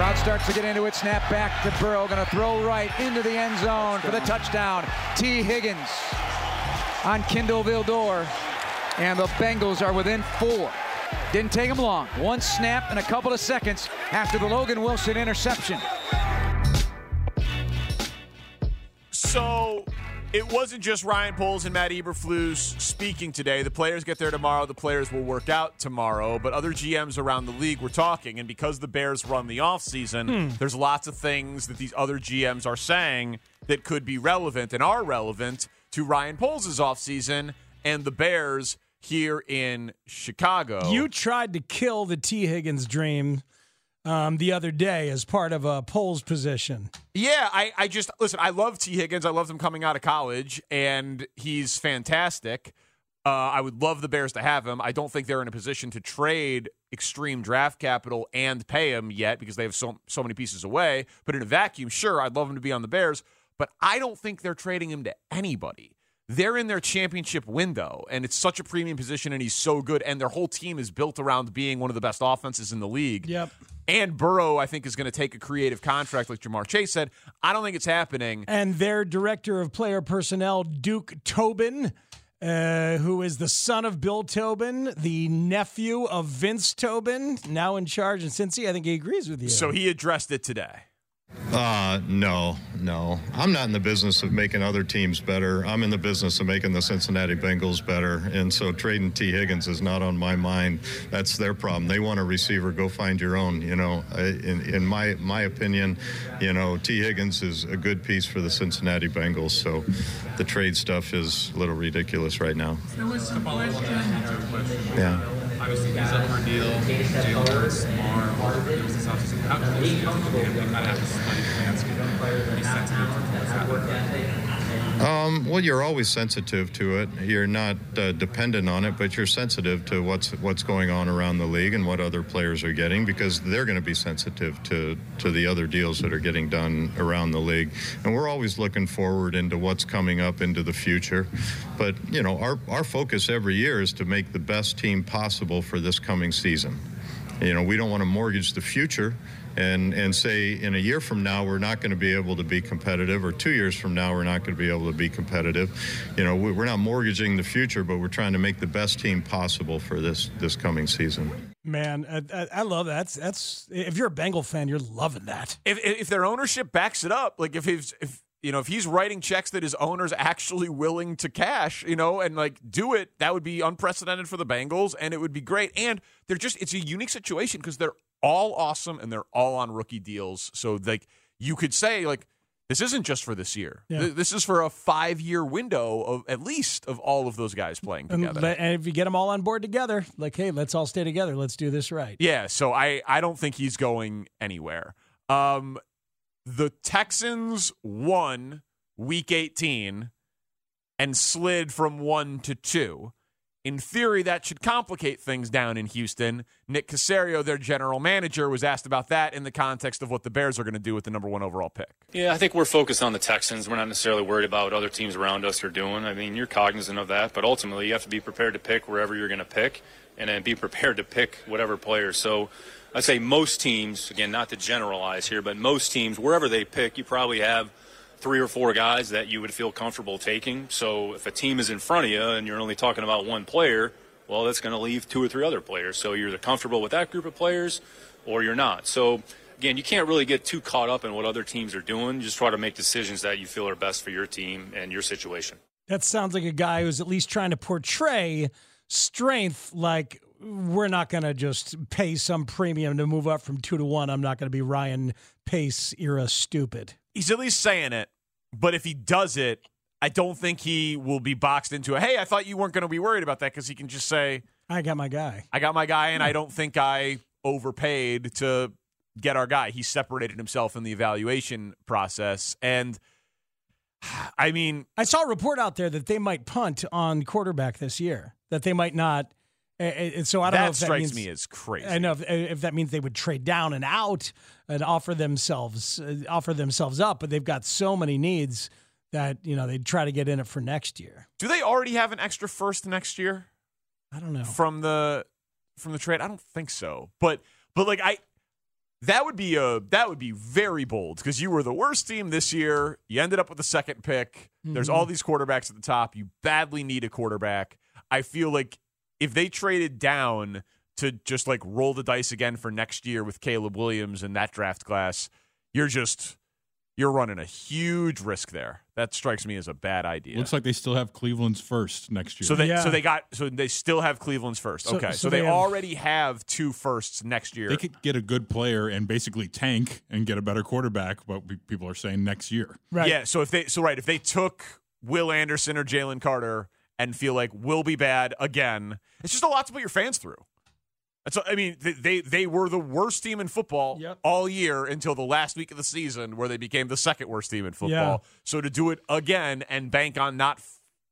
Crowd starts to get into it. Snap back to Burrow. Going to throw right into the end zone for the touchdown. Tee Higgins on Kindle Vildor. And the Bengals are within four. Didn't take them long. One snap and a couple of seconds after the Logan Wilson interception. So it wasn't just Ryan Poles and Matt Eberflus speaking today. The players get there tomorrow. The players will work out tomorrow. But other GMs around the league were talking. And because the Bears run the offseason, there's lots of things that these other GMs are saying that could be relevant and are relevant to Ryan Poles' offseason and the Bears here in Chicago. You tried to kill the Tee Higgins dream um, the other day as part of a Poles position. Yeah, I, I just listen. I love Tee Higgins. I loved him coming out of college, and he's fantastic. Uh, I would love the Bears to have him. I don't think they're in a position to trade extreme draft capital and pay him yet because they have so so many pieces away. But in a vacuum, sure, I'd love him to be on the Bears. But I don't think they're trading him to anybody. They're in their championship window, and it's such a premium position, and he's so good. And their whole team is built around being one of the best offenses in the league. Yep. And Burrow, I think, is going to take a creative contract, like Ja'Marr Chase said. I don't think it's happening. And their director of player personnel, Duke Tobin, uh, who is the son of Bill Tobin, the nephew of Vince Tobin, now in charge in Cincy. I think he agrees with you. So he addressed it today. Uh, no, no. I'm not in the business of making other teams better. I'm in the business of making the Cincinnati Bengals better. And so trading Tee Higgins is not on my mind. That's their problem. They want a receiver. Go find your own. You know, in, in my my opinion, you know, Tee Higgins is a good piece for the Cincinnati Bengals. So the trade stuff is a little ridiculous right now. There was. Obviously, he's up for a deal. Jalen Hurts, Lamar, the deals this offseason. How close do you think kind of have to study the landscape? Be sensitive to what's happening. Um, well, you're always sensitive to it. You're not uh, dependent on it, but you're sensitive to what's what's going on around the league and what other players are getting because they're going to be sensitive to to the other deals that are getting done around the league. And we're always looking forward into what's coming up into the future. But you know, our our focus every year is to make the best team possible for this coming season. You know, we don't want to mortgage the future and, and say in a year from now we're not going to be able to be competitive, or two years from now we're not going to be able to be competitive. You know, we- we're not mortgaging the future, but we're trying to make the best team possible for this this coming season. Man, I, I, I love that. That's, that's if you're a Bengal fan, you're loving that. If, if their ownership backs it up, like if he's if you know if he's writing checks that his owner's actually willing to cash, you know, and like do it, that would be unprecedented for the Bengals, and it would be great. And they're just it's a unique situation because they're all awesome and they're all on rookie deals. So like you could say like this isn't just for this year. Yeah. This is for a five year window of at least of all of those guys playing together. and if you get them all on board together, like, hey, let's all stay together. Let's do this right. Yeah, so I I don't think he's going anywhere. Um the Texans won week 18 and slid from 1 to 2. In theory that should complicate things down in Houston. Nick Caserio, their general manager, was asked about that in the context of what the Bears are going to do with the number 1 overall pick. Yeah, I think we're focused on the Texans. We're not necessarily worried about what other teams around us are doing. I mean, you're cognizant of that, but ultimately you have to be prepared to pick wherever you're going to pick and then be prepared to pick whatever player. So I'd say most teams, again, not to generalize here, but most teams, wherever they pick, you probably have three or four guys that you would feel comfortable taking. So if a team is in front of you and you're only talking about one player, well, that's going to leave two or three other players. So you're either comfortable with that group of players or you're not. So again, you can't really get too caught up in what other teams are doing. Just try to make decisions that you feel are best for your team and your situation. That sounds like a guy who's at least trying to portray strength like we're not going to just pay some premium to move up from two to one. I'm not going to be Ryan Pace era stupid. He's at least saying it, but if he does it, I don't think he will be boxed into a hey, I thought you weren't going to be worried about that because he can just say, I got my guy. I got my guy, and I don't think I overpaid to get our guy. He separated himself in the evaluation process. And I mean, I saw a report out there that they might punt on quarterback this year. That they might not. And so I don't that know if that strikes means, me as crazy. I know if, if that means they would trade down and out and offer themselves uh, offer themselves up, but they've got so many needs that you know they'd try to get in it for next year. Do they already have an extra first next year I don't know. from the from the trade? I don't think so. But but like I that would be a that would be very bold because you were the worst team this year. You ended up with the second pick. There's all these quarterbacks at the top. You badly need a quarterback. I feel like if they traded down to just like roll the dice again for next year with Caleb Williams and that draft class, you're just you're running a huge risk there. That strikes me as a bad idea. Looks like they still have Cleveland's first next year. So they Yeah. so they got so they still have Cleveland's first. So- okay. so So, they, they have- already have two firsts next year. they could get a good player and basically tank and get a better quarterback, but we- people are saying next year. Right. Yeah, so if they so right, if they took Will Anderson or Jalen Carter and feel like we'll be bad again, it's just a lot to put your fans through. That's I mean they they, they were the worst team in football Yep. all year until the last week of the season where they became the second worst team in football. Yeah. So to do it again and bank on not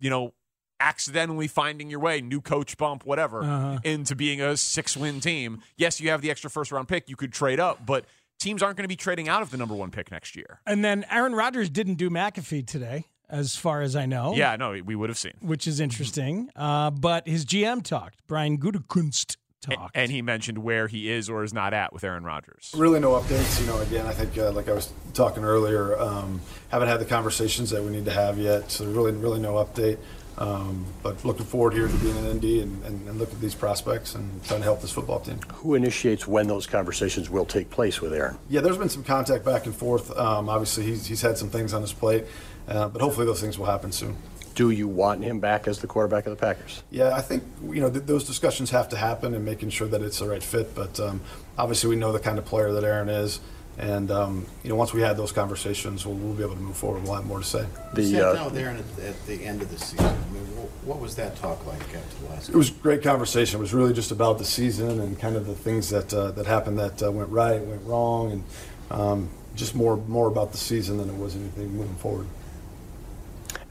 you know accidentally finding your way, new coach bump, whatever, Uh-huh. into being a six win team. Yes, you have the extra first round pick. You could trade up, but teams aren't going to be trading out of the number one pick next year. And then Aaron Rodgers didn't do McAfee today, as far as I know. Yeah, no, we would have seen. Which is interesting. Uh, but his GM talked. Brian Gutekunst talked. And he mentioned where he is or is not at with Aaron Rodgers. Really, no updates. You know, again, I think, uh, like I was talking earlier, um, haven't had the conversations that we need to have yet. So, really, really no update. Um, but looking forward here to being in Indy and, and, and look at these prospects and trying to help this football team. Who initiates when those conversations will take place with Aaron? Yeah, there's been some contact back and forth. Um, obviously, he's, he's had some things on his plate, uh, but hopefully those things will happen soon. Do you want him back as the quarterback of the Packers? Yeah, I think you know th- those discussions have to happen and making sure that it's the right fit. But um, obviously, we know the kind of player that Aaron is, and um, you know once we had those conversations, we'll, we'll be able to move forward. We'll have more to say. The sat uh, down with Aaron at, at the end of the season. I mean, what was that talk like after the last? It was a great conversation. It was really just about the season and kind of the things that uh, that happened that uh, went right, went wrong, and um, just more more about the season than it was anything moving forward.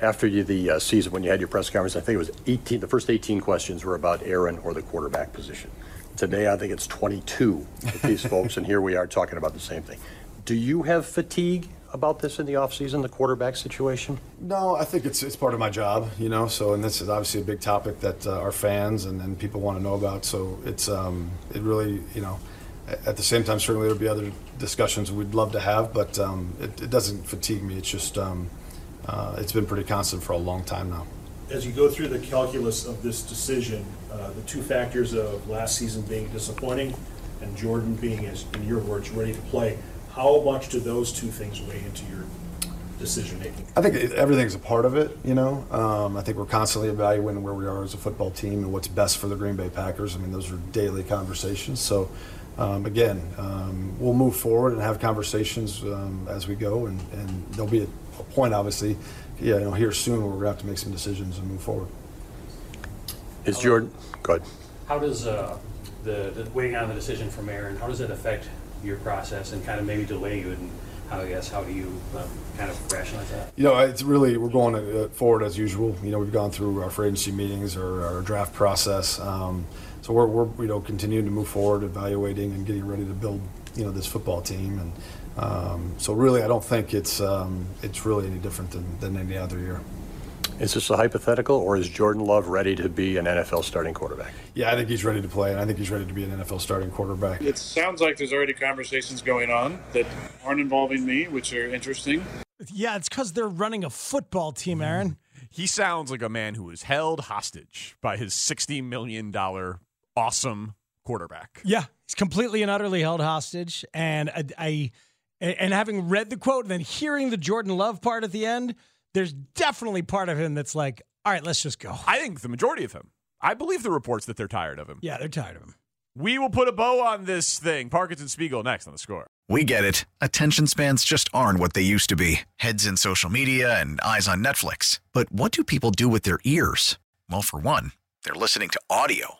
after you, the uh, season, when you had your press conference, I think it was 18. The first 18 questions were about Aaron or the quarterback position. Today, I think it's 22 with these folks, and here we are talking about the same thing. Do you have fatigue about this in the offseason, the quarterback situation? No, I think it's it's part of my job, you know. So, and this is obviously a big topic that uh, our fans and, and people want to know about. So, it's um, it really, you know, at the same time, certainly there'll be other discussions we'd love to have, but um, it, it doesn't fatigue me. It's just um, uh, it's been pretty constant for a long time now. As you go through the calculus of this decision, uh, the two factors of last season being disappointing and Jordan being, as in your words, ready to play, how much do those two things weigh into your decision making? I think everything's a part of it, you know. Um, I think we're constantly evaluating where we are as a football team and what's best for the Green Bay Packers. I mean, those are daily conversations. So, um, again, um, we'll move forward and have conversations um, as we go, and, and there'll be a, a point, obviously, yeah, you know, here soon we're going to have to make some decisions and move forward. Is Jordan good? How does uh, the, the waiting on the decision from Aaron, how does it affect your process and kind of maybe delay you? And how, I guess, how do you um, kind of rationalize that? You know, it's really we're going uh, forward as usual. You know, we've gone through our free agency meetings or our draft process, um, so we're, we're you know continuing to move forward, evaluating and getting ready to build you know this football team. And um, so, really, I don't think it's um, it's really any different than, than any other year. Is this a hypothetical, or is Jordan Love ready to be an NFL starting quarterback? Yeah, I think he's ready to play, and I think he's ready to be an NFL starting quarterback. It sounds like there's already conversations going on that aren't involving me, which are interesting. yeah, it's because they're running a football team, Aaron. He sounds like a man who is held hostage by his $60 million awesome quarterback. Yeah, he's completely and utterly held hostage. And I, I and having read the quote and then hearing the Jordan Love part at the end, there's definitely part of him that's like, all right, let's just go. I think the majority of him. I believe the reports that they're tired of him. Yeah, they're tired of him. We will put a bow on this thing. Parkins and Spiegel next on the score. We get it. Attention spans just aren't what they used to be heads in social media and eyes on Netflix. But what do people do with their ears? Well, for one, they're listening to audio.